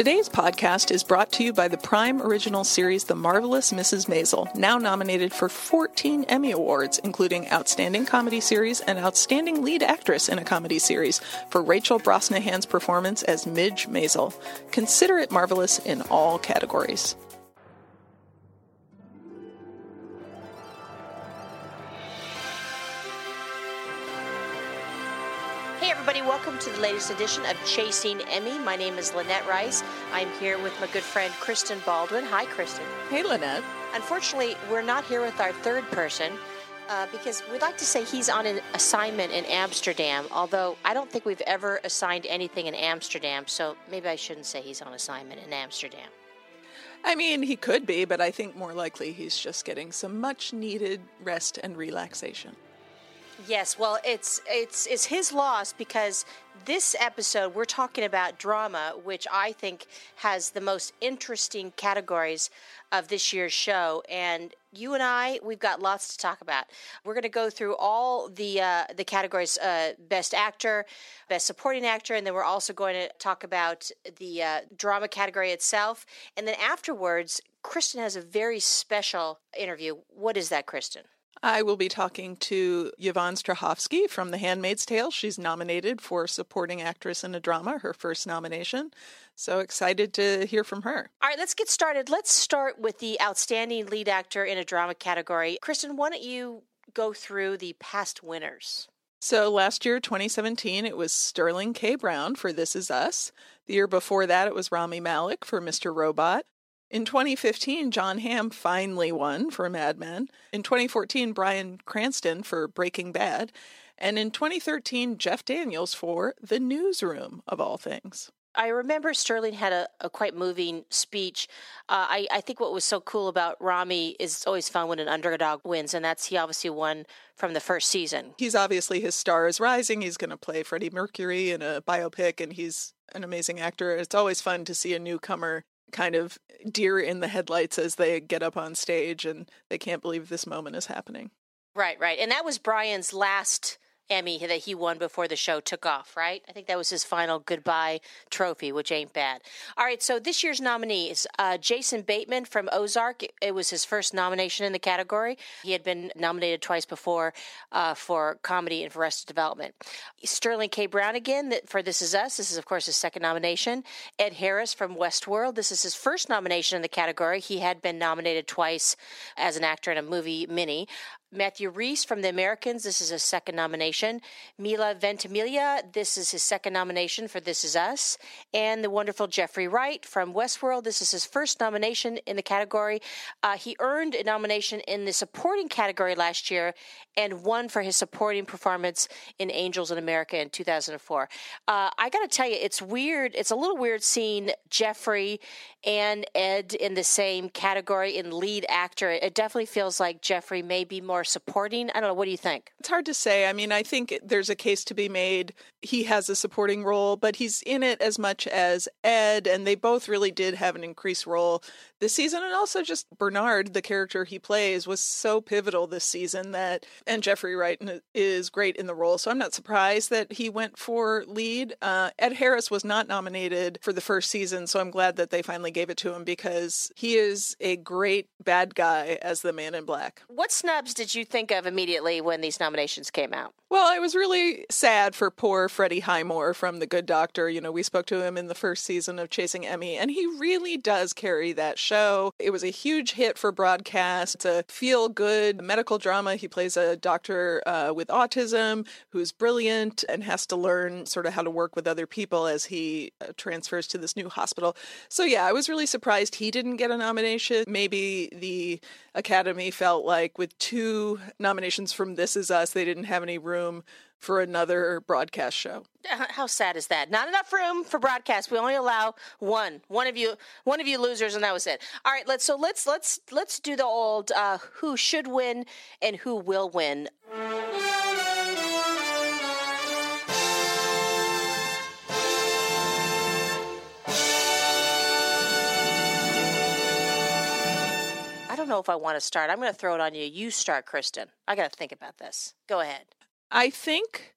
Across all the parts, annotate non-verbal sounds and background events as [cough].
Today's podcast is brought to you by the Prime original series The Marvelous Mrs. Maisel, now nominated for 14 Emmy Awards, including Outstanding Comedy Series and Outstanding Lead Actress in a Comedy Series for Rachel Brosnahan's performance as Midge Maisel. Consider it marvelous in all categories. Welcome to the latest edition of Chasing Emmy. My name is Lynette Rice. I'm here with my good friend Kristen Baldwin. Hi, Kristen. Hey, Lynette. Unfortunately, we're not here with our third person uh, because we'd like to say he's on an assignment in Amsterdam, although I don't think we've ever assigned anything in Amsterdam, so maybe I shouldn't say he's on assignment in Amsterdam. I mean, he could be, but I think more likely he's just getting some much needed rest and relaxation. Yes, well, it's it's it's his loss because this episode we're talking about drama, which I think has the most interesting categories of this year's show, and you and I we've got lots to talk about. We're going to go through all the uh, the categories: uh, best actor, best supporting actor, and then we're also going to talk about the uh, drama category itself. And then afterwards, Kristen has a very special interview. What is that, Kristen? I will be talking to Yvonne Strahovski from The Handmaid's Tale. She's nominated for Supporting Actress in a Drama, her first nomination. So excited to hear from her. All right, let's get started. Let's start with the Outstanding Lead Actor in a Drama category. Kristen, why don't you go through the past winners? So last year, 2017, it was Sterling K. Brown for This Is Us. The year before that, it was Rami Malek for Mr. Robot. In 2015, Jon Hamm finally won for Mad Men. In 2014, Bryan Cranston for Breaking Bad. And in 2013, Jeff Daniels for The Newsroom, of all things. I remember Sterling had a, a quite moving speech. Uh, I, I, think what was so cool about Rami is it's always fun when an underdog wins, and that's he obviously won from the first season. He's obviously his star is rising. He's going to play Freddie Mercury in a biopic, and he's an amazing actor. It's always fun to see a newcomer kind of deer in the headlights as they get up on stage and they can't believe this moment is happening. Right, right. And that was Brian's last Emmy that he won before the show took off, right? I think that was his final goodbye trophy, which ain't bad. All right, so this year's nominee is uh, Jason Bateman from Ozark. It was his first nomination in the category. He had been nominated twice before uh, for comedy and for Arrested Development. Sterling K. Brown again for This Is Us. This is, of course, his second nomination. Ed Harris from Westworld. This is his first nomination in the category. He had been nominated twice as an actor in a movie mini. Matthew Rhys from The Americans, this is his second nomination. Milo Ventimiglia, this is his second nomination for This Is Us. And the wonderful Jeffrey Wright from Westworld, this is his first nomination in the category. Uh, he earned a nomination in the supporting category last year and won for his supporting performance in Angels in America in 2004. Uh, I got to tell you, it's weird. It's a little weird seeing Jeffrey and Ed in the same category in lead actor. It definitely feels like Jeffrey may be more supporting. I don't know. What do you think? It's hard to say. I mean, I think there's a case to be made. He has a supporting role, but he's in it as much as Ed, and they both really did have an increased role this season. And also, just Bernard, the character he plays, was so pivotal this season that, and Jeffrey Wright is great in the role. So I'm not surprised that he went for lead. Uh, Ed Harris was not nominated for the first season, so I'm glad that they finally gave it to him because he is a great bad guy as the man in black. What snubs did you think of immediately when these nominations came out? Well, I was really sad for poor Freddie Highmore from The Good Doctor. You know, we spoke to him in the first season of Chasing Emmy, and he really does carry that show. It was a huge hit for broadcast. It's a feel good medical drama. He plays a doctor uh, with autism who's brilliant and has to learn sort of how to work with other people as he uh, transfers to this new hospital. So, yeah, I was really surprised he didn't get a nomination. Maybe the Academy felt like with two nominations from This Is Us, they didn't have any room for another broadcast show. How sad is that? Not enough room for broadcast. We only allow one. One of you, one of you losers, and that was it. All right, let's so let's let's let's do the old uh, who should win and who will win. Know if I want to start. I'm going to throw it on you. You start, Kristen. I got to think about this. Go ahead. I think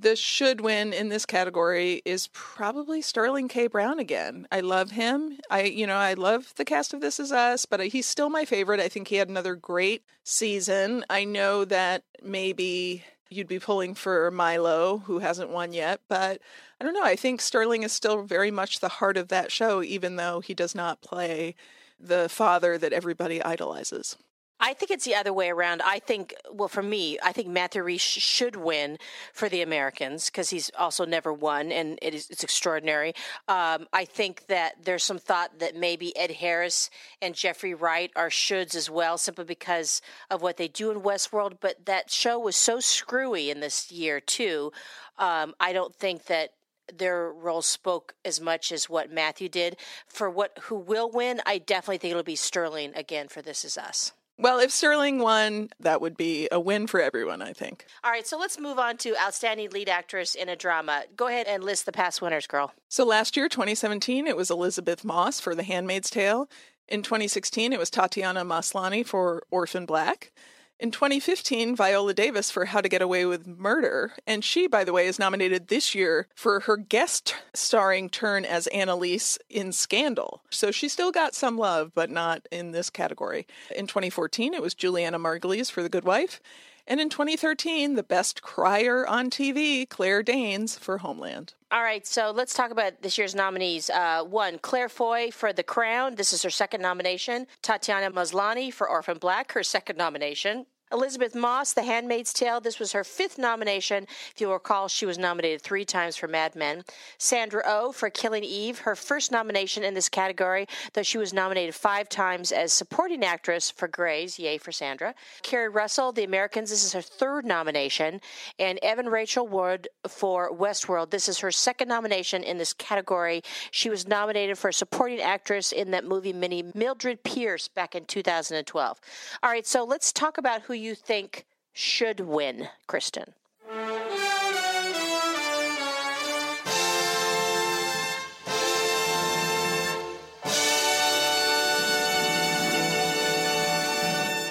The should win in this category is probably Sterling K. Brown again. I love him. I, you know, I love the cast of This Is Us, but he's still my favorite. I think he had another great season. I know that maybe you'd be pulling for Milo, who hasn't won yet, but I don't know. I think Sterling is still very much the heart of that show, even though he does not play the father that everybody idolizes. I think it's the other way around. I think, well, for me, I think Matthew Rhys should win for the Americans because he's also never won, and it is it's extraordinary. Um, I think that there's some thought that maybe Ed Harris and Jeffrey Wright are shoulds as well, simply because of what they do in Westworld. But that show was so screwy in this year too. Um, I don't think that their roles spoke as much as what Matthew did. For what who will win, I definitely think it'll be Sterling again for This Is Us. Well, if Sterling won, that would be a win for everyone, I think. All right, so let's move on to Outstanding Lead Actress in a Drama. Go ahead and list the past winners, girl. So last year, 2017, it was Elisabeth Moss for The Handmaid's Tale. In 2016, it was Tatiana Maslany for Orphan Black. In 2015, Viola Davis for How to Get Away with Murder. And she, by the way, is nominated this year for her guest starring turn as Annalise in Scandal. So she still got some love, but not in this category. In 2014, it was Julianna Margulies for The Good Wife. And in 2013, the best crier on TV, Claire Danes for Homeland. All right, so let's talk about this year's nominees. Uh, one, Claire Foy for The Crown. This is her second nomination. Tatiana Maslany for Orphan Black, her second nomination. Elisabeth Moss, The Handmaid's Tale. This was her fifth nomination. If you'll recall, she was nominated three times for Mad Men. Sandra O oh for Killing Eve, her first nomination in this category, though she was nominated five times as supporting actress for Grey's. Yay for Sandra. Keri Russell, The Americans. This is her third nomination. And Evan Rachel Wood for Westworld. This is her second nomination in this category. She was nominated for supporting actress in that movie mini Mildred Pierce back in 2012. All right, so let's talk about who you think should win, Kristen?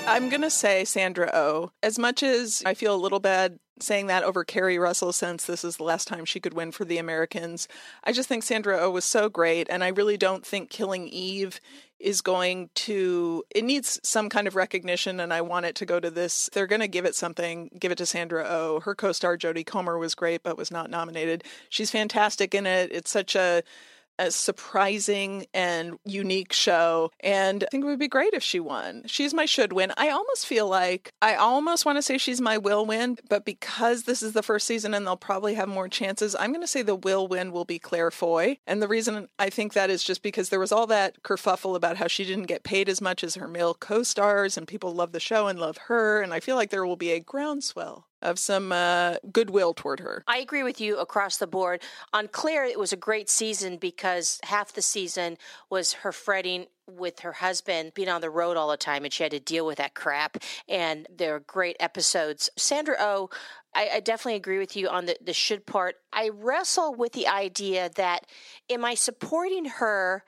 I'm going to say Sandra O. Oh. As much as I feel a little bad saying that over Keri Russell since this is the last time she could win for the Americans, I just think Sandra O oh was so great. And I really don't think Killing Eve is going to it needs some kind of recognition and I want it to go to this they're going to give it something give it to Sandra O oh. her co-star Jodie Comer was great but was not nominated she's fantastic in it it's such a a surprising and unique show. And I think it would be great if she won. She's my should win. I almost feel like I almost want to say she's my will win, but because this is the first season and they'll probably have more chances, I'm going to say the will win will be Claire Foy. And the reason I think that is just because there was all that kerfuffle about how she didn't get paid as much as her male co stars, and people love the show and love her. And I feel like there will be a groundswell of some uh, goodwill toward her. I agree with you across the board. On Claire, it was a great season because half the season was her fretting with her husband being on the road all the time and she had to deal with that crap. And there are great episodes. Sandra O, oh, I, I definitely agree with you on the, the should part. I wrestle with the idea that am I supporting her?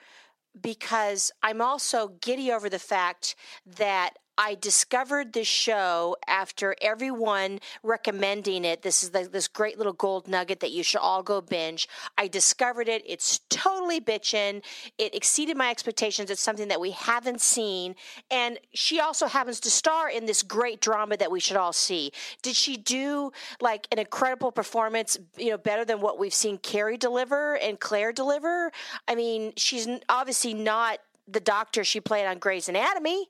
because I'm also giddy over the fact that I discovered this show after everyone recommending it. This is the, this great little gold nugget that you should all go binge. I discovered it. It's totally bitchin'. It exceeded my expectations. It's something that we haven't seen. And she also happens to star in this great drama that we should all see. Did she do like an incredible performance, you know, better than what we've seen Keri deliver and Claire deliver? I mean, she's obviously not the doctor she played on Grey's Anatomy.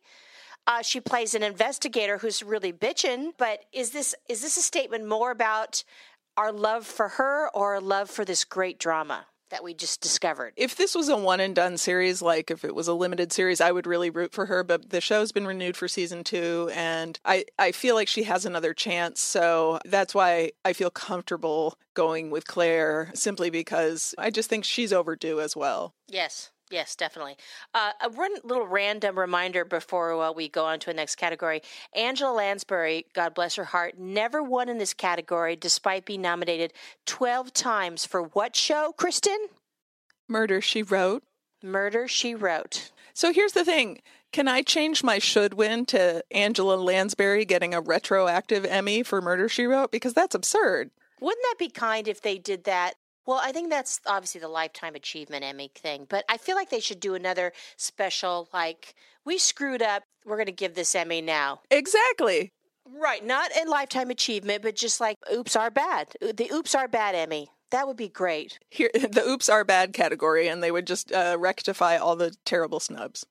Uh, she plays an investigator who's really bitching. But is this is this a statement more about our love for her or our love for this great drama? that we just discovered. If this was a one and done series, like if it was a limited series, I would really root for her. But the show's been renewed for season two, and I, I feel like she has another chance. So that's why I feel comfortable going with Claire, simply because I just think she's overdue as well. Yes. Yes, definitely. Uh, a run, little random reminder before uh, we go on to the next category. Angela Lansbury, God bless her heart, never won in this category despite being nominated 12 times for what show, Kristen? Murder, She Wrote. Murder, She Wrote. So here's the thing. Can I change my should win to Angela Lansbury getting a retroactive Emmy for Murder, She Wrote? Because that's absurd. Wouldn't that be kind if they did that? Well, I think that's obviously the Lifetime Achievement Emmy thing, but I feel like they should do another special, like, we screwed up, we're going to give this Emmy now. Exactly. Right, not a Lifetime Achievement, but just like, oops, are bad. The oops, are bad Emmy. That would be great. Here, [laughs] the oops are bad category, and they would just uh, rectify all the terrible snubs.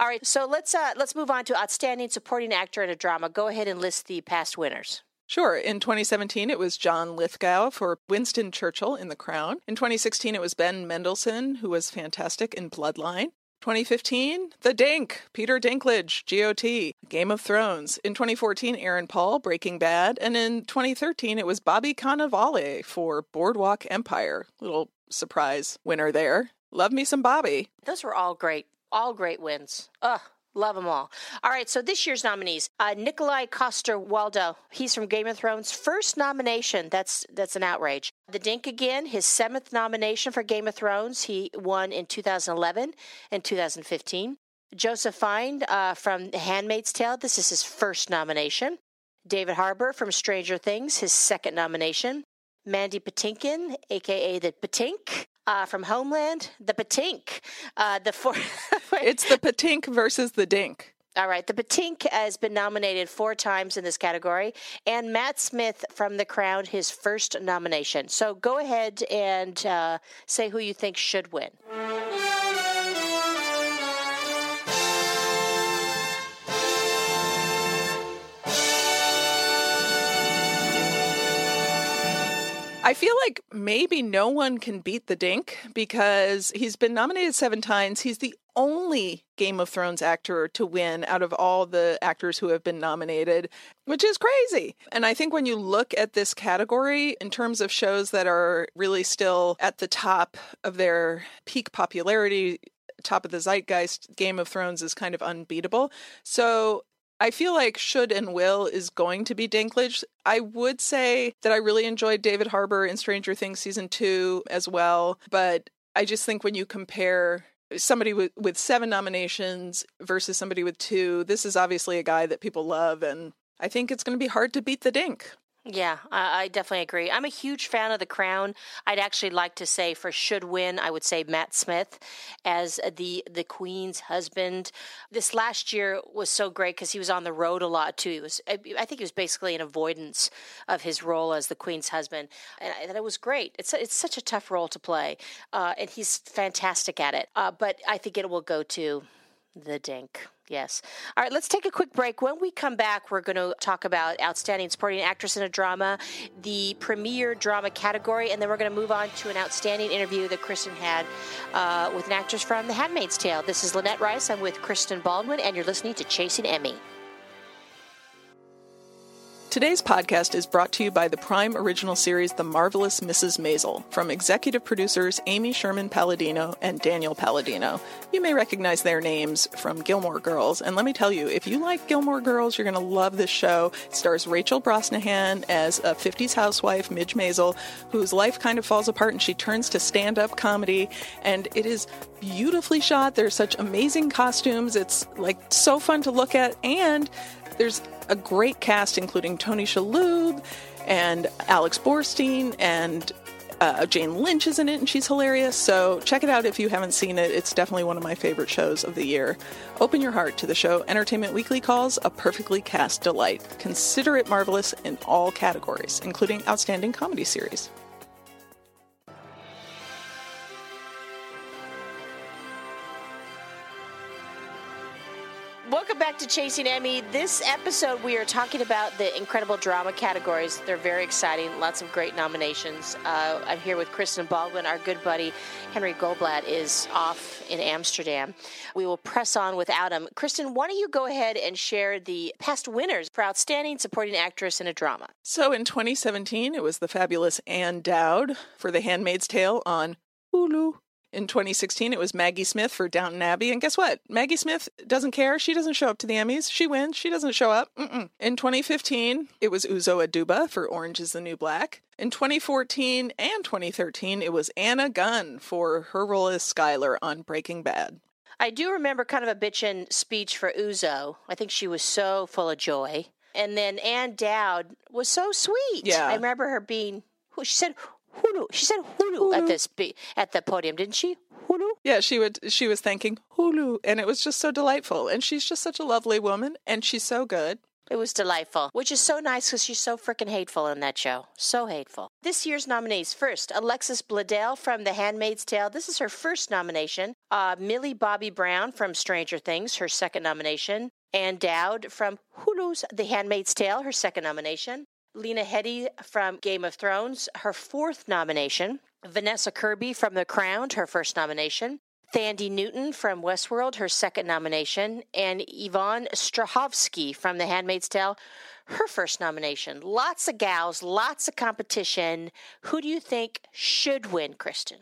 All right, so let's uh, let's move on to outstanding supporting actor in a drama. Go ahead and list the past winners. Sure. In 2017, it was John Lithgow for Winston Churchill in The Crown. In 2016, it was Ben Mendelsohn, who was fantastic in Bloodline. 2015, The Dink, Peter Dinklage, GOT, Game of Thrones. In 2014, Aaron Paul, Breaking Bad. And in 2013, it was Bobby Cannavale for Boardwalk Empire. Little surprise winner there. Love me some Bobby. Those were all great, all great wins. Ugh, Love them all. All right, so this year's nominees: uh, Nikolaj Coster-Waldau. He's from Game of Thrones. First nomination. That's that's an outrage. The Dink again. His seventh nomination for Game of Thrones. He won in 2011 and 2015. Joseph Fiennes uh, from Handmaid's Tale. This is his first nomination. David Harbour from Stranger Things. His second nomination. Mandy Patinkin, aka the Patink, uh, from Homeland, the Patink. Uh, the four. [laughs] it's the Patink versus the Dink. All right. The Patink has been nominated four times in this category, and Matt Smith from The Crown, his first nomination. So go ahead and uh, say who you think should win. I feel like maybe no one can beat the Dink because he's been nominated seven times. He's the only Game of Thrones actor to win out of all the actors who have been nominated, which is crazy. And I think when you look at this category in terms of shows that are really still at the top of their peak popularity, top of the zeitgeist, Game of Thrones is kind of unbeatable. So I feel like should and will is going to be Dinklage. I would say that I really enjoyed David Harbour in Stranger Things season two as well, but I just think when you compare somebody with, with seven nominations versus somebody with two, this is obviously a guy that people love, and I think it's going to be hard to beat the Dink. Yeah, I, I, definitely agree. I'm a huge fan of The Crown. I'd actually like to say for should win, I would say Matt Smith as the the Queen's husband. This last year was so great because he was on the road a lot too. He was, I, I think, he was basically an avoidance of his role as the Queen's husband, and I, it was great. It's it's such a tough role to play, uh, and he's fantastic at it. Uh, but I think it will go to the Dink. Yes. All right, let's take a quick break. When we come back, we're going to talk about Outstanding Supporting Actress in a Drama, the Premier Drama category, and then we're going to move on to an outstanding interview that Kristen had uh, with an actress from The Handmaid's Tale. This is Lynette Rice. I'm with Kristen Baldwin, and you're listening to Chasing Emmy. Today's podcast is brought to you by the Prime original series The Marvelous Mrs. Maisel from executive producers Amy Sherman Palladino and Daniel Palladino. You may recognize their names from Gilmore Girls, and let me tell you, if you like Gilmore Girls, you're going to love this show. It stars Rachel Brosnahan as a 50s housewife, Midge Maisel, whose life kind of falls apart and she turns to stand up comedy, and it is beautifully shot. There's such amazing costumes. It's like so fun to look at, and there's a great cast, including Tony Shalhoub and Alex Borstein and uh, Jane Lynch is in it, and she's hilarious. So check it out if you haven't seen it. It's definitely one of my favorite shows of the year. Open your heart to the show Entertainment Weekly calls a perfectly cast delight. Consider it marvelous in all categories, including Outstanding Comedy Series. Back to Chasing Emmy. This episode, we are talking about the incredible drama categories. They're very exciting, lots of great nominations. Uh, I'm here with Kristen Baldwin. Our good buddy Henry Goldblatt is off in Amsterdam. We will press on without him. Kristen, why don't you go ahead and share the past winners for Outstanding Supporting Actress in a Drama? So in 2017, it was the fabulous Ann Dowd for The Handmaid's Tale on Hulu. In 2016, it was Maggie Smith for Downton Abbey. And guess what? Maggie Smith doesn't care. She doesn't show up to the Emmys. She wins. She doesn't show up. Mm-mm. In 2015, it was Uzo Aduba for Orange is the New Black. In 2014 and 2013, it was Anna Gunn for her role as Skyler on Breaking Bad. I do remember kind of a bitchin' speech for Uzo. I think she was so full of joy. And then Ann Dowd was so sweet. Yeah. I remember her being she said Hulu. She said Hulu, Hulu. at this at the podium, didn't she? Hulu. Yeah, she would. She was thanking Hulu, and it was just so delightful. And she's just such a lovely woman, and she's so good. It was delightful, which is so nice because she's so freaking hateful in that show. So hateful. This year's nominees first, Alexis Bledel from The Handmaid's Tale. This is her first nomination. Uh, Millie Bobby Brown from Stranger Things, her second nomination. Ann Dowd from Hulu's The Handmaid's Tale, her second nomination. Lena Headey from Game of Thrones, her fourth nomination. Vanessa Kirby from The Crown, her first nomination. Thandie Newton from Westworld, her second nomination. And Yvonne Strahovski from The Handmaid's Tale, her first nomination. Lots of gals, lots of competition. Who do you think should win, Kristen?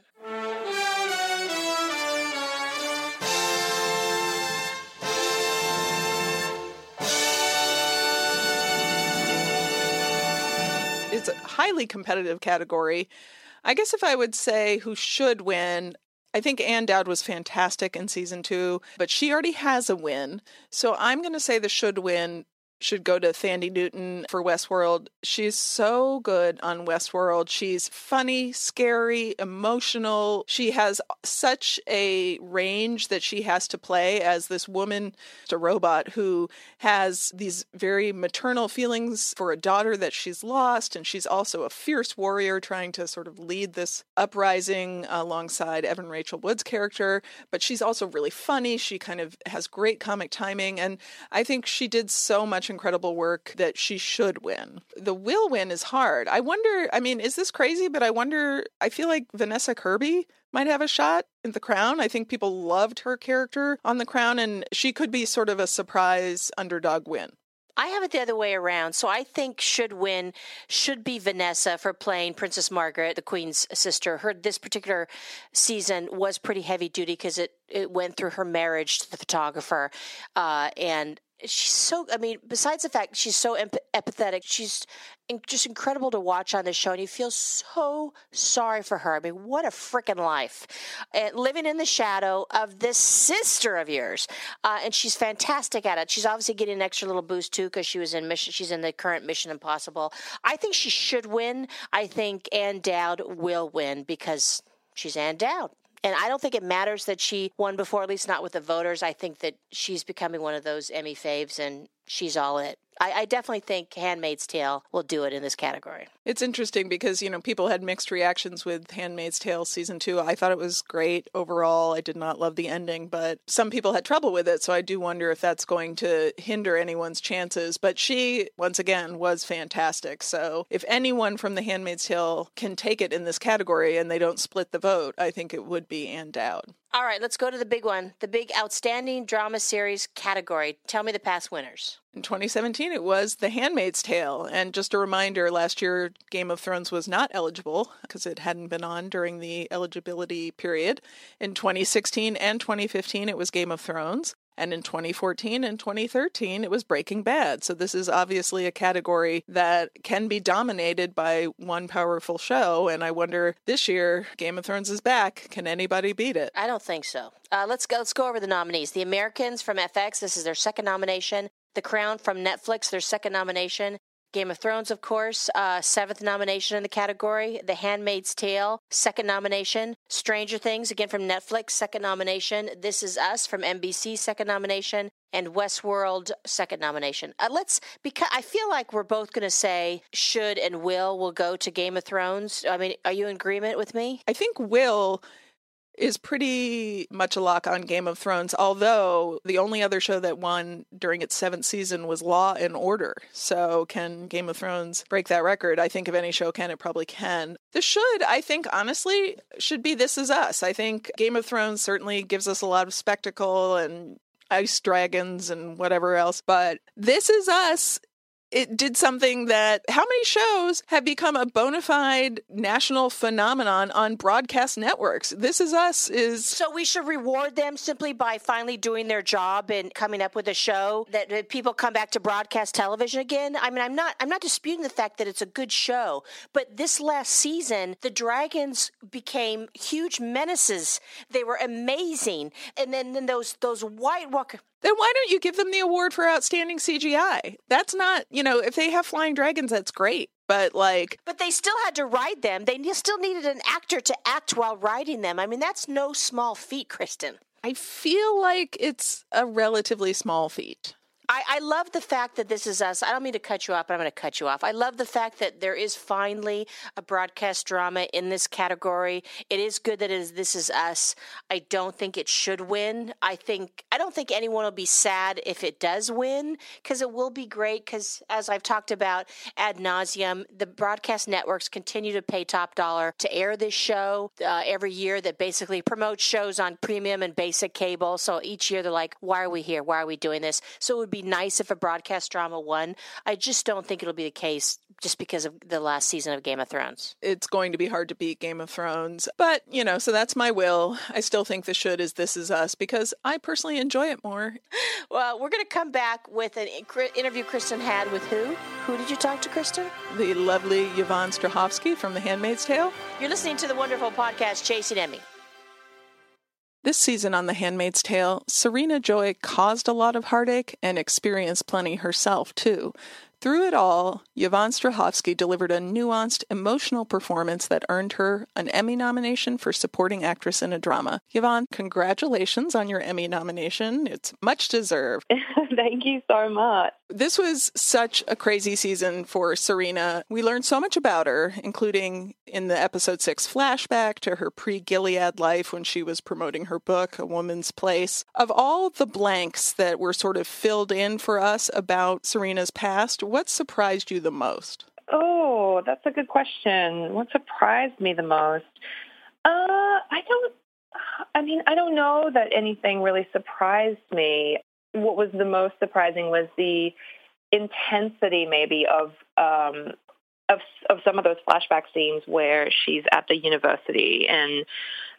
It's a highly competitive category. I guess if I would say who should win, I think Ann Dowd was fantastic in season two, but she already has a win. So I'm going to say the should win should go to Thandie Newton for Westworld. She's so good on Westworld. She's funny, scary, emotional. She has such a range that she has to play as this woman, a robot who has these very maternal feelings for a daughter that she's lost. And she's also a fierce warrior trying to sort of lead this uprising alongside Evan Rachel Wood's character. But she's also really funny. She kind of has great comic timing. And I think she did so much incredible work that she should win. The will win is hard. I wonder, I mean, is this crazy? But I wonder, I feel like Vanessa Kirby might have a shot in The Crown. I think people loved her character on The Crown, and she could be sort of a surprise underdog win. I have it the other way around. So I think should win should be Vanessa for playing Princess Margaret, the Queen's sister. Her this particular season was pretty heavy duty because it it went through her marriage to the photographer, uh, and she's so i mean besides the fact she's so emp- empathetic she's in- just incredible to watch on this show and you feel so sorry for her. I mean what a freaking life. And living in the shadow of this sister of yours uh, and she's fantastic at it. She's obviously getting an extra little boost too because she was in mission she's in the current mission impossible. I think she should win. I think ann dowd will win because she's ann dowd and I don't think it matters that she won before, at least not with the voters. I think that she's becoming one of those Emmy faves, and she's all it. I, I, definitely think Handmaid's Tale will do it in this category. It's interesting because, you know, people had mixed reactions with Handmaid's Tale season two. I thought it was great overall. I did not love the ending, but some people had trouble with it. So I do wonder if that's going to hinder anyone's chances. But she, once again, was fantastic. So if anyone from The Handmaid's Tale can take it in this category and they don't split the vote, I think it would be Ann Dowd. All right, let's go to the big one the big outstanding drama series category. Tell me the past winners. In 2017, it was The Handmaid's Tale. And just a reminder last year, Game of Thrones was not eligible because it hadn't been on during the eligibility period. In 2016 and 2015, it was Game of Thrones. And in 2014 and 2013, it was Breaking Bad. So this is obviously a category that can be dominated by one powerful show. And I wonder this year, Game of Thrones is back. Can anybody beat it? I don't think so. Uh, let's go. Let's go over the nominees. The Americans from FX. This is their second nomination. The Crown from Netflix. Their second nomination. Game of Thrones, of course, uh, seventh nomination in the category. The Handmaid's Tale, second nomination. Stranger Things, again from Netflix, second nomination. This Is Us from NBC, second nomination. And Westworld, second nomination. Uh, let's, because I feel like we're both going to say should and will will go to Game of Thrones. I mean, are you in agreement with me? I think will is pretty much a lock on Game of Thrones, although the only other show that won during its seventh season was Law and Order. So, can Game of Thrones break that record? I think if any show can, it probably can. This should, I think, honestly, should be This Is Us. I think Game of Thrones certainly gives us a lot of spectacle and ice dragons and whatever else. But This Is Us it did something that how many shows have become a bona fide national phenomenon on broadcast networks? This Is Us is. So we should reward them simply by finally doing their job and coming up with a show that people come back to broadcast television again. I mean, I'm not I'm not disputing the fact that it's a good show, but this last season, the Dragons became huge menaces. They were amazing, and then, then those those White Walker then why don't you give them the award for outstanding CGI? That's not, you know, if they have flying dragons, that's great. but like. But they still had to ride them. They still needed an actor to act while riding them. I mean, that's no small feat, Kristen. I feel like it's a relatively small feat. I, I, love the fact that this is us. I don't mean to cut you off, but I'm going to cut you off. I love the fact that there is finally a broadcast drama in this category. It is good that it is This Is Us. I don't think it should win. I think I don't think anyone will be sad if it does win because it will be great. Because as I've talked about ad nauseum, the broadcast networks continue to pay top dollar to air this show uh, every year. That basically promotes shows on premium and basic cable. So each year they're like, "Why are we here? Why are we doing this?" So it would be nice if a broadcast drama won. I just don't think it'll be the case just because of the last season of Game of Thrones. It's going to be hard to beat Game of Thrones. But, you know, so that's my will. I still think the should is This Is Us because I personally enjoy it more. [laughs] Well, we're going to come back with an interview Kristen had with who? Who did you talk to, Kristen? The lovely Yvonne Strahovski from The Handmaid's Tale. You're listening to the wonderful podcast Chasing Emmy. This season on The Handmaid's Tale, Serena Joy caused a lot of heartache and experienced plenty herself, too. Through it all, Yvonne Strahovski delivered a nuanced, emotional performance that earned her an Emmy nomination for supporting actress in a drama. Yvonne, congratulations on your Emmy nomination. It's much deserved. [laughs] Thank you so much. This was such a crazy season for Serena. We learned so much about her, including in the episode six flashback to her pre Gilead life when she was promoting her book, A Woman's Place. Of all the blanks that were sort of filled in for us about Serena's past, what surprised you the most? Oh, that's a good question. What surprised me the most? Uh, I don't. I mean, I don't know that anything really surprised me. What was the most surprising was the intensity, maybe, of um, of of some of those flashback scenes where she's at the university and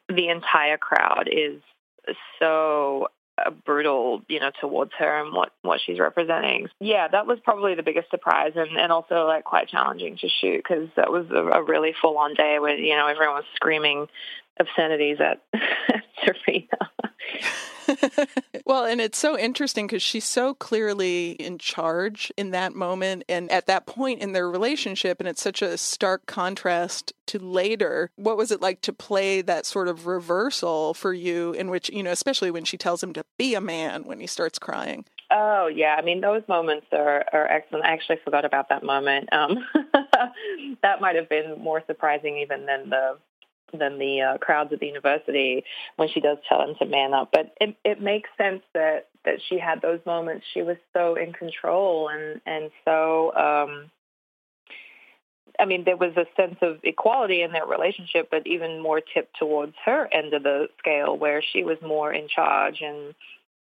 the entire crowd is so brutal, you know, towards her and what what she's representing. Yeah, that was probably the biggest surprise, and and also like quite challenging to shoot because that was a, a really full on day where you know everyone was screaming obscenities at [laughs] Serena. [laughs] well, and it's so interesting because she's so clearly in charge in that moment and at that point in their relationship. And it's such a stark contrast to later. What was it like to play that sort of reversal for you, in which, you know, especially when she tells him to be a man when he starts crying? Oh yeah, I mean those moments are, are excellent. I actually forgot about that moment. Um, [laughs] that might have been more surprising even than the than the uh, crowds at the university when she does tell him to man up. But it, it makes sense that, that she had those moments. She was so in control and, and so, um, I mean, there was a sense of equality in their relationship, but even more tipped towards her end of the scale where she was more in charge and,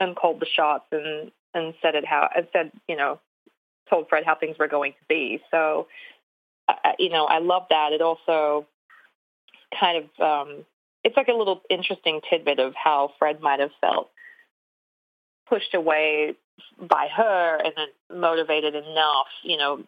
and called the shots and, and said it how, and said, you know, told Fred how things were going to be. So, uh, you know, I love that. It also kind of um, it's like a little interesting tidbit of how Fred might have felt pushed away by her and then motivated enough, you know,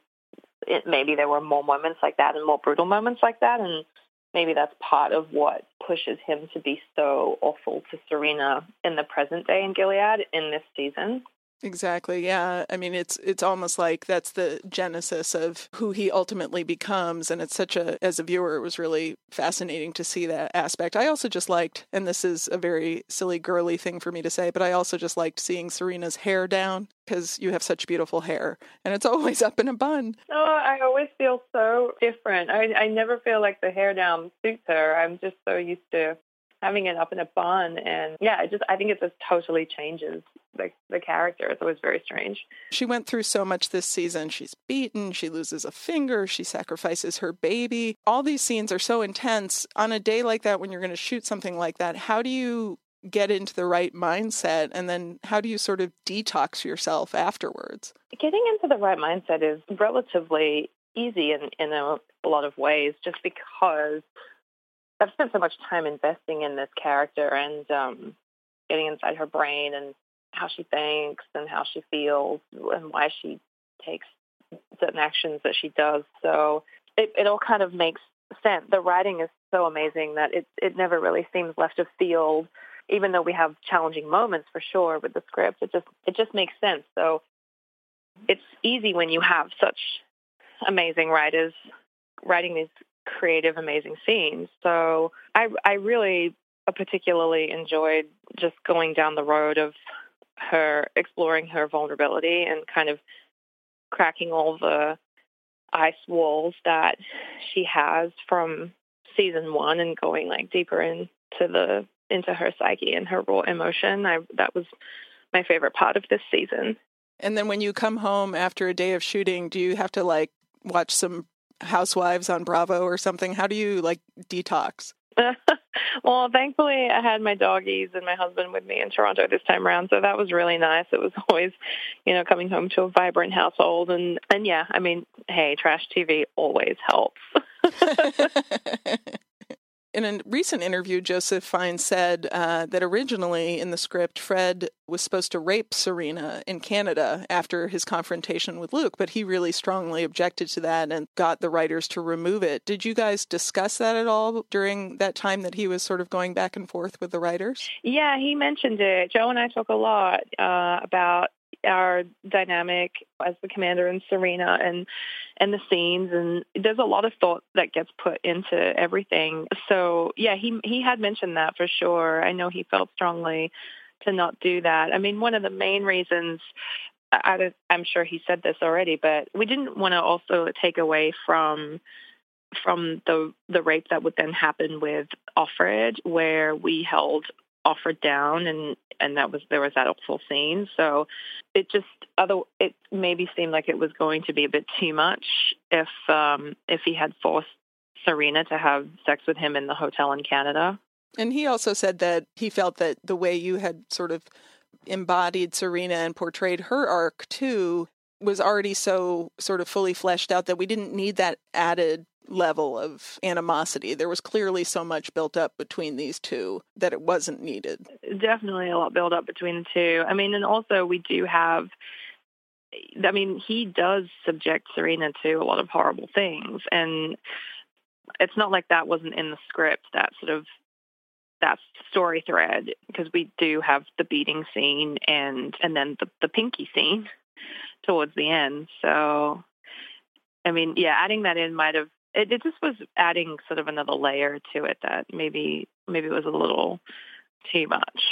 it, maybe there were more moments like that and more brutal moments like that. And maybe that's part of what pushes him to be so awful to Serena in the present day in Gilead in this season. Exactly. Yeah. I mean, it's it's almost like that's the genesis of who he ultimately becomes, and it's such a as a viewer, it was really fascinating to see that aspect. I also just liked, and this is a very silly, girly thing for me to say, but I also just liked seeing Serena's hair down because you have such beautiful hair, and it's [laughs] always up in a bun. Oh, I always feel so different. I I never feel like the hair down suits her. I'm just so used to having it up in a bun. And yeah it just i think it just totally changes the, the character. It's always very strange. She went through so much this season. She's beaten. She loses a finger. She sacrifices her baby. All these scenes are so intense. On a day like that when you're going to shoot something like that how do you get into the right mindset? And then how do you sort of detox yourself afterwards? Getting into the right mindset is relatively easy in, in a, a lot of ways just because I've spent so much time investing in this character and um, getting inside her brain and how she thinks and how she feels and why she takes certain actions that she does. So it, it all kind of makes sense. The writing is so amazing that it it never really seems left of field. Even though we have challenging moments for sure with the script, it just it just makes sense. So it's easy when you have such amazing writers writing these creative, amazing scenes. So I, I really uh, particularly enjoyed just going down the road of her exploring her vulnerability and kind of cracking all the ice walls that she has from season one and going like deeper into the into her psyche and her raw emotion. I that was my favorite part of this season. And then when you come home after a day of shooting, do you have to like watch some housewives on Bravo or something? How do you like detox? [laughs] well, thankfully, I had my doggies and my husband with me in Toronto this time around, so that was really nice. It was [laughs] always, you know, coming home to a vibrant household, and and yeah, I mean, hey, trash TV always helps. [laughs] In a recent interview, Joseph Fiennes said uh, that originally in the script, Fred was supposed to rape Serena in Canada after his confrontation with Luke, but he really strongly objected to that and got the writers to remove it. Did you guys discuss that at all during that time that he was sort of going back and forth with the writers? Yeah, he mentioned it. Joe and I talk a lot uh, about our dynamic as the commander and Serena and and the scenes and there's a lot of thought that gets put into everything. So yeah, he he had mentioned that for sure. I know he felt strongly to not do that. I mean, one of the main reasons I, I'm sure he said this already, but we didn't want to also take away from from the the rape that would then happen with Offred, where we held Offred down and and that was there was that awful scene. So it just other it maybe seemed like it was going to be a bit too much if um if he had forced Serena to have sex with him in the hotel in Canada. And he also said that he felt that the way you had sort of embodied Serena and portrayed her arc too was already so sort of fully fleshed out that we didn't need that added level of animosity. There was clearly so much built up between these two that it wasn't needed. Definitely a lot built up between the two. I mean, and also we do have I mean, he does subject Serena to a lot of horrible things and it's not like that wasn't in the script that sort of that story thread because we do have the beating scene and and then the the pinky scene towards the end. So I mean, yeah, adding that in might have it, it just was adding sort of another layer to it that maybe maybe was a little too much.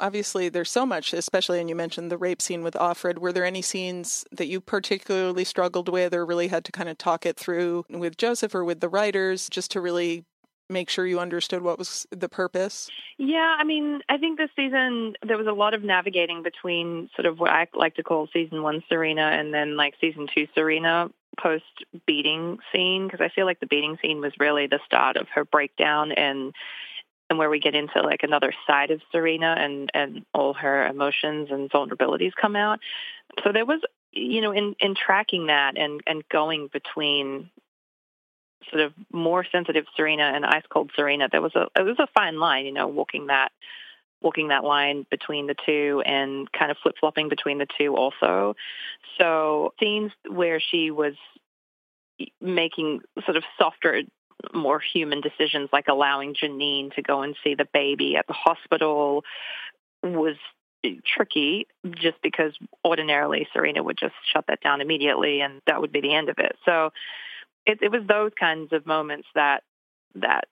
Obviously, there's so much, especially, and you mentioned the rape scene with Offred. Were there any scenes that you particularly struggled with or really had to kind of talk it through with Joseph or with the writers just to really make sure you understood what was the purpose? Yeah, I mean, I think this season there was a lot of navigating between sort of what I like to call season one Serena and then like season two Serena post beating scene because I feel like the beating scene was really the start of her breakdown and and where we get into like another side of Serena and and all her emotions and vulnerabilities come out. So there was you know in in tracking that and and going between sort of more sensitive Serena and ice cold Serena there was a it was a fine line you know walking that walking that line between the two and kind of flip flopping between the two also. So scenes where she was making sort of softer, more human decisions, like allowing Janine to go and see the baby at the hospital, was tricky just because ordinarily Serena would just shut that down immediately and that would be the end of it. So it, it was those kinds of moments that that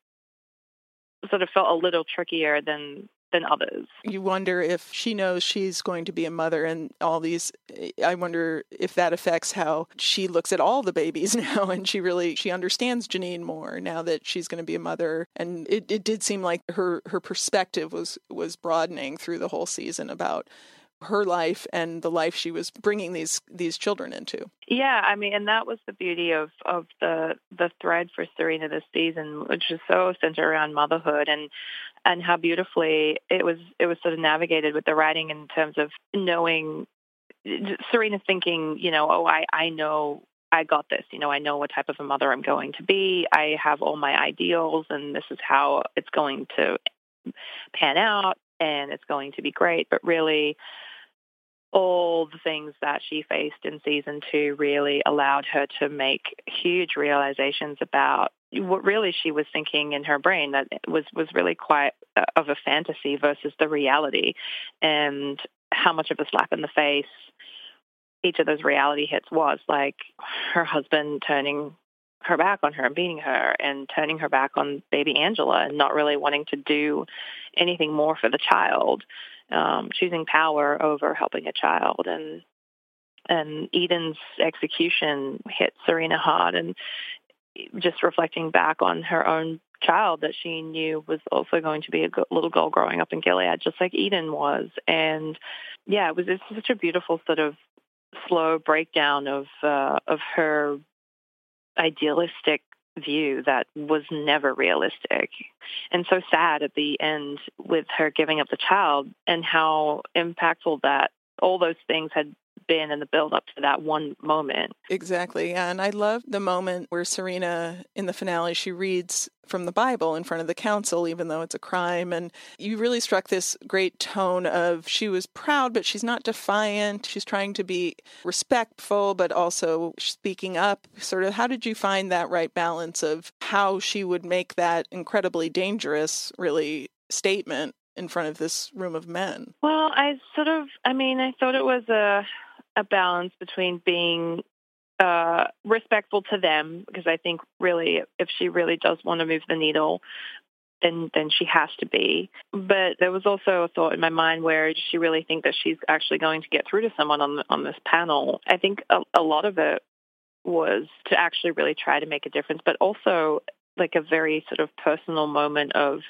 sort of felt a little trickier than than others. You wonder if she knows she's going to be a mother and all these I wonder if that affects how she looks at all the babies [laughs] now and she really she understands Janine more now that she's going to be a mother and it, it did seem like her her perspective was was broadening through the whole season about her life and the life she was bringing these these children into. Yeah, I mean, and that was the beauty of of the the thread for Serena this season, which is so centered around motherhood and and how beautifully it was it was sort of navigated with the writing in terms of knowing Serena thinking, you know, oh, I I know I got this. You know, I know what type of a mother I'm going to be. I have all my ideals, and this is how it's going to pan out, and it's going to be great. But really, all the things that she faced in season two really allowed her to make huge realizations about what really she was thinking in her brain that was was really quite of a fantasy versus the reality and how much of a slap in the face each of those reality hits was, like her husband turning her back on her and beating her and turning her back on baby Angela and not really wanting to do anything more for the child, um, choosing power over helping a child and and Eden's execution hit Serena hard and just reflecting back on her own child that she knew was also going to be a little girl growing up in Gilead, just like Eden was. And yeah, it was it's such a beautiful sort of slow breakdown of uh, of her idealistic view that was never realistic. And so sad at the end with her giving up the child and how impactful that all those things had been in the build up to that one moment. Exactly. And I love the moment where Serena in the finale she reads from the Bible in front of the council even though it's a crime and you really struck this great tone of she was proud but she's not defiant. She's trying to be respectful but also speaking up. Sort of how did you find that right balance of how she would make that incredibly dangerous really statement in front of this room of men? Well, I sort of, I mean, I thought it was a a balance between being uh, respectful to them because I think really if she really does want to move the needle, then then she has to be. But there was also a thought in my mind where does she really think that she's actually going to get through to someone on on this panel? I think a, a lot of it was to actually really try to make a difference, but also like a very sort of personal moment of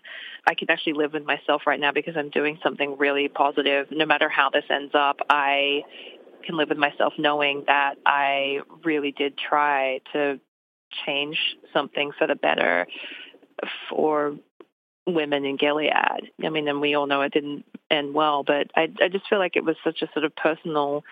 I can actually live with myself right now because I'm doing something really positive. No matter how this ends up, I can live with myself knowing that I really did try to change something for the better for women in Gilead. I mean, and we all know it didn't end well, but I, I just feel like it was such a sort of personal,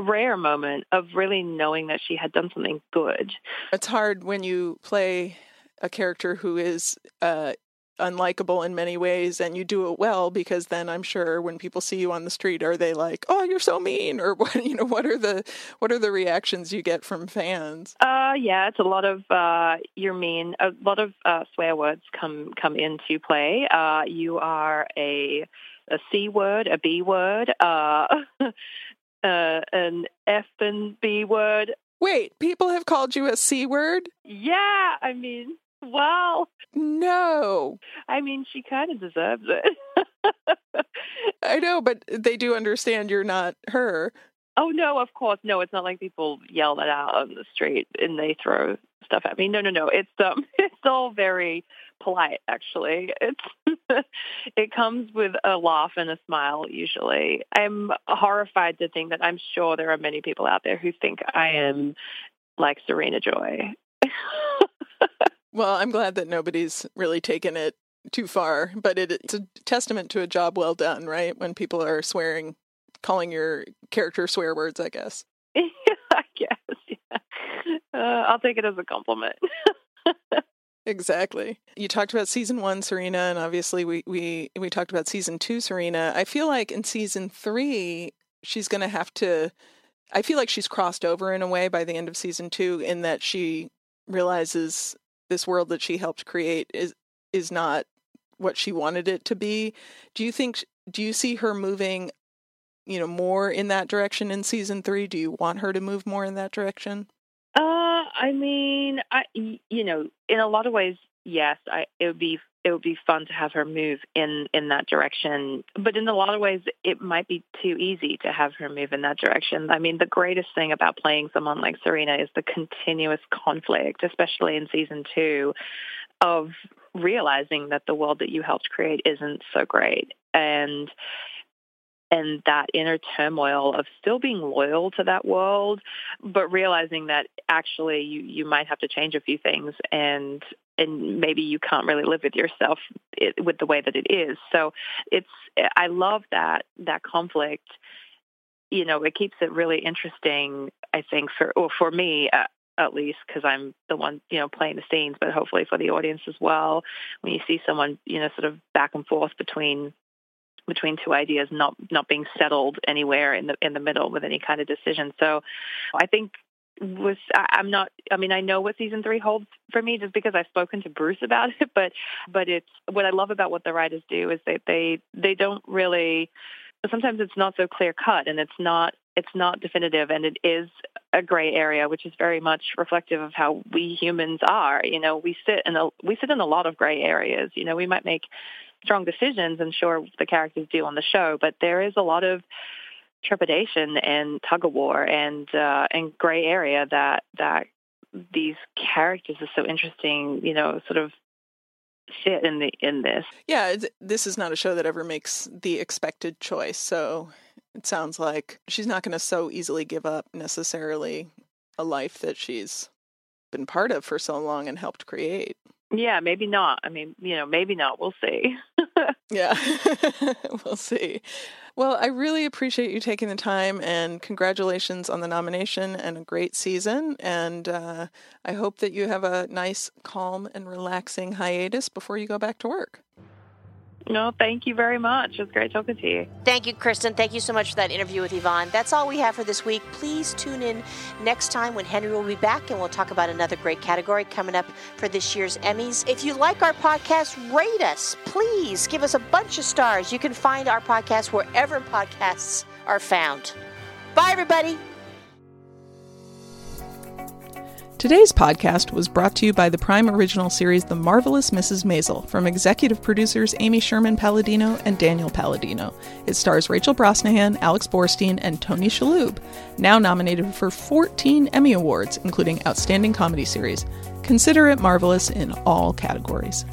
rare moment of really knowing that she had done something good. It's hard when you play a character who is uh, unlikable in many ways and you do it well because then I'm sure when people see you on the street are they like oh you're so mean or [laughs] what you know what are the what are the reactions you get from fans? Uh yeah it's a lot of uh you're mean a lot of uh swear words come come into play. Uh you are a a c word a b word uh [laughs] uh an f and b word. Wait, people have called you a C word? Yeah, I mean, well, no. I mean, she kind of deserves it. [laughs] I know, but they do understand you're not her. Oh no, of course, no. It's not like people yell that out on the street and they throw stuff at me. No, no, no. It's um, [laughs] it's all very polite. Actually, it's [laughs] it comes with a laugh and a smile. Usually, I'm horrified to think that I'm sure there are many people out there who think I am like Serena Joy. Well, I'm glad that nobody's really taken it too far, but it, it's a testament to a job well done, right? When people are swearing, calling your character swear words, I guess. [laughs] I guess. Yeah. Uh, I'll take it as a compliment. [laughs] exactly. You talked about season one, Serena, and obviously we we we talked about season two, Serena. I feel like in season three, she's going to have to. I feel like she's crossed over in a way by the end of season two, in that she realizes this world that she helped create is is not what she wanted it to be. Do you think do you see her moving you know more in that direction in season 3? Do you want her to move more in that direction? Uh I mean, I you know, in a lot of ways yes, I it would be it would be fun to have her move in in that direction. But in a lot of ways, it might be too easy to have her move in that direction. I mean, the greatest thing about playing someone like Serena is the continuous conflict, especially in season two, of realizing that the world that you helped create isn't so great and and that inner turmoil of still being loyal to that world, but realizing that actually you, you might have to change a few things and and maybe you can't really live with yourself it, with the way that it is. So it's I love that that conflict. You know, it keeps it really interesting. I think for or for me. Uh, at least because I'm the one, you know, playing the scenes, but hopefully for the audience as well. When you see someone, you know, sort of back and forth between between two ideas not not being settled anywhere in the in the middle with any kind of decision. So I think was I, am not I mean I know what season 3 holds for me just because I've spoken to Bruce [laughs] about it but but it's what I love about what the writers do is that they they don't really sometimes it's not so clear cut and it's not it's not definitive and it is a gray area, which is very much reflective of how we humans are. You know, we sit in a we sit in a lot of gray areas. You know, we might make strong decisions, and sure the characters do on the show, but there is a lot of trepidation and tug of war and uh, and gray area that that these characters are so interesting. You know, sort of fit in the in this. Yeah, this is not a show that ever makes the expected choice. So it sounds like she's not going to so easily give up necessarily a life that she's been part of for so long and helped create. Yeah, maybe not. I mean, you know, maybe not. We'll see. [laughs] yeah, [laughs] we'll see. Well, I really appreciate you taking the time and congratulations on the nomination and a great season. And uh, I hope that you have a nice, calm, and relaxing hiatus before you go back to work. No, thank you very much. It's great talking to you. Thank you, Kristen. Thank you so much for that interview with Yvonne. That's all we have for this week. Please tune in next time when Henry will be back and we'll talk about another great category coming up for this year's Emmys. If you like our podcast, rate us. Please give us a bunch of stars. You can find our podcast wherever podcasts are found. Bye, everybody. Today's podcast was brought to you by the Prime Original series The Marvelous Mrs. Maisel from executive producers Amy Sherman Palladino and Daniel Palladino. It stars Rachel Brosnahan, Alex Borstein, and Tony Shalhoub, now nominated for 14 Emmy Awards, including Outstanding Comedy Series. Consider it marvelous in all categories.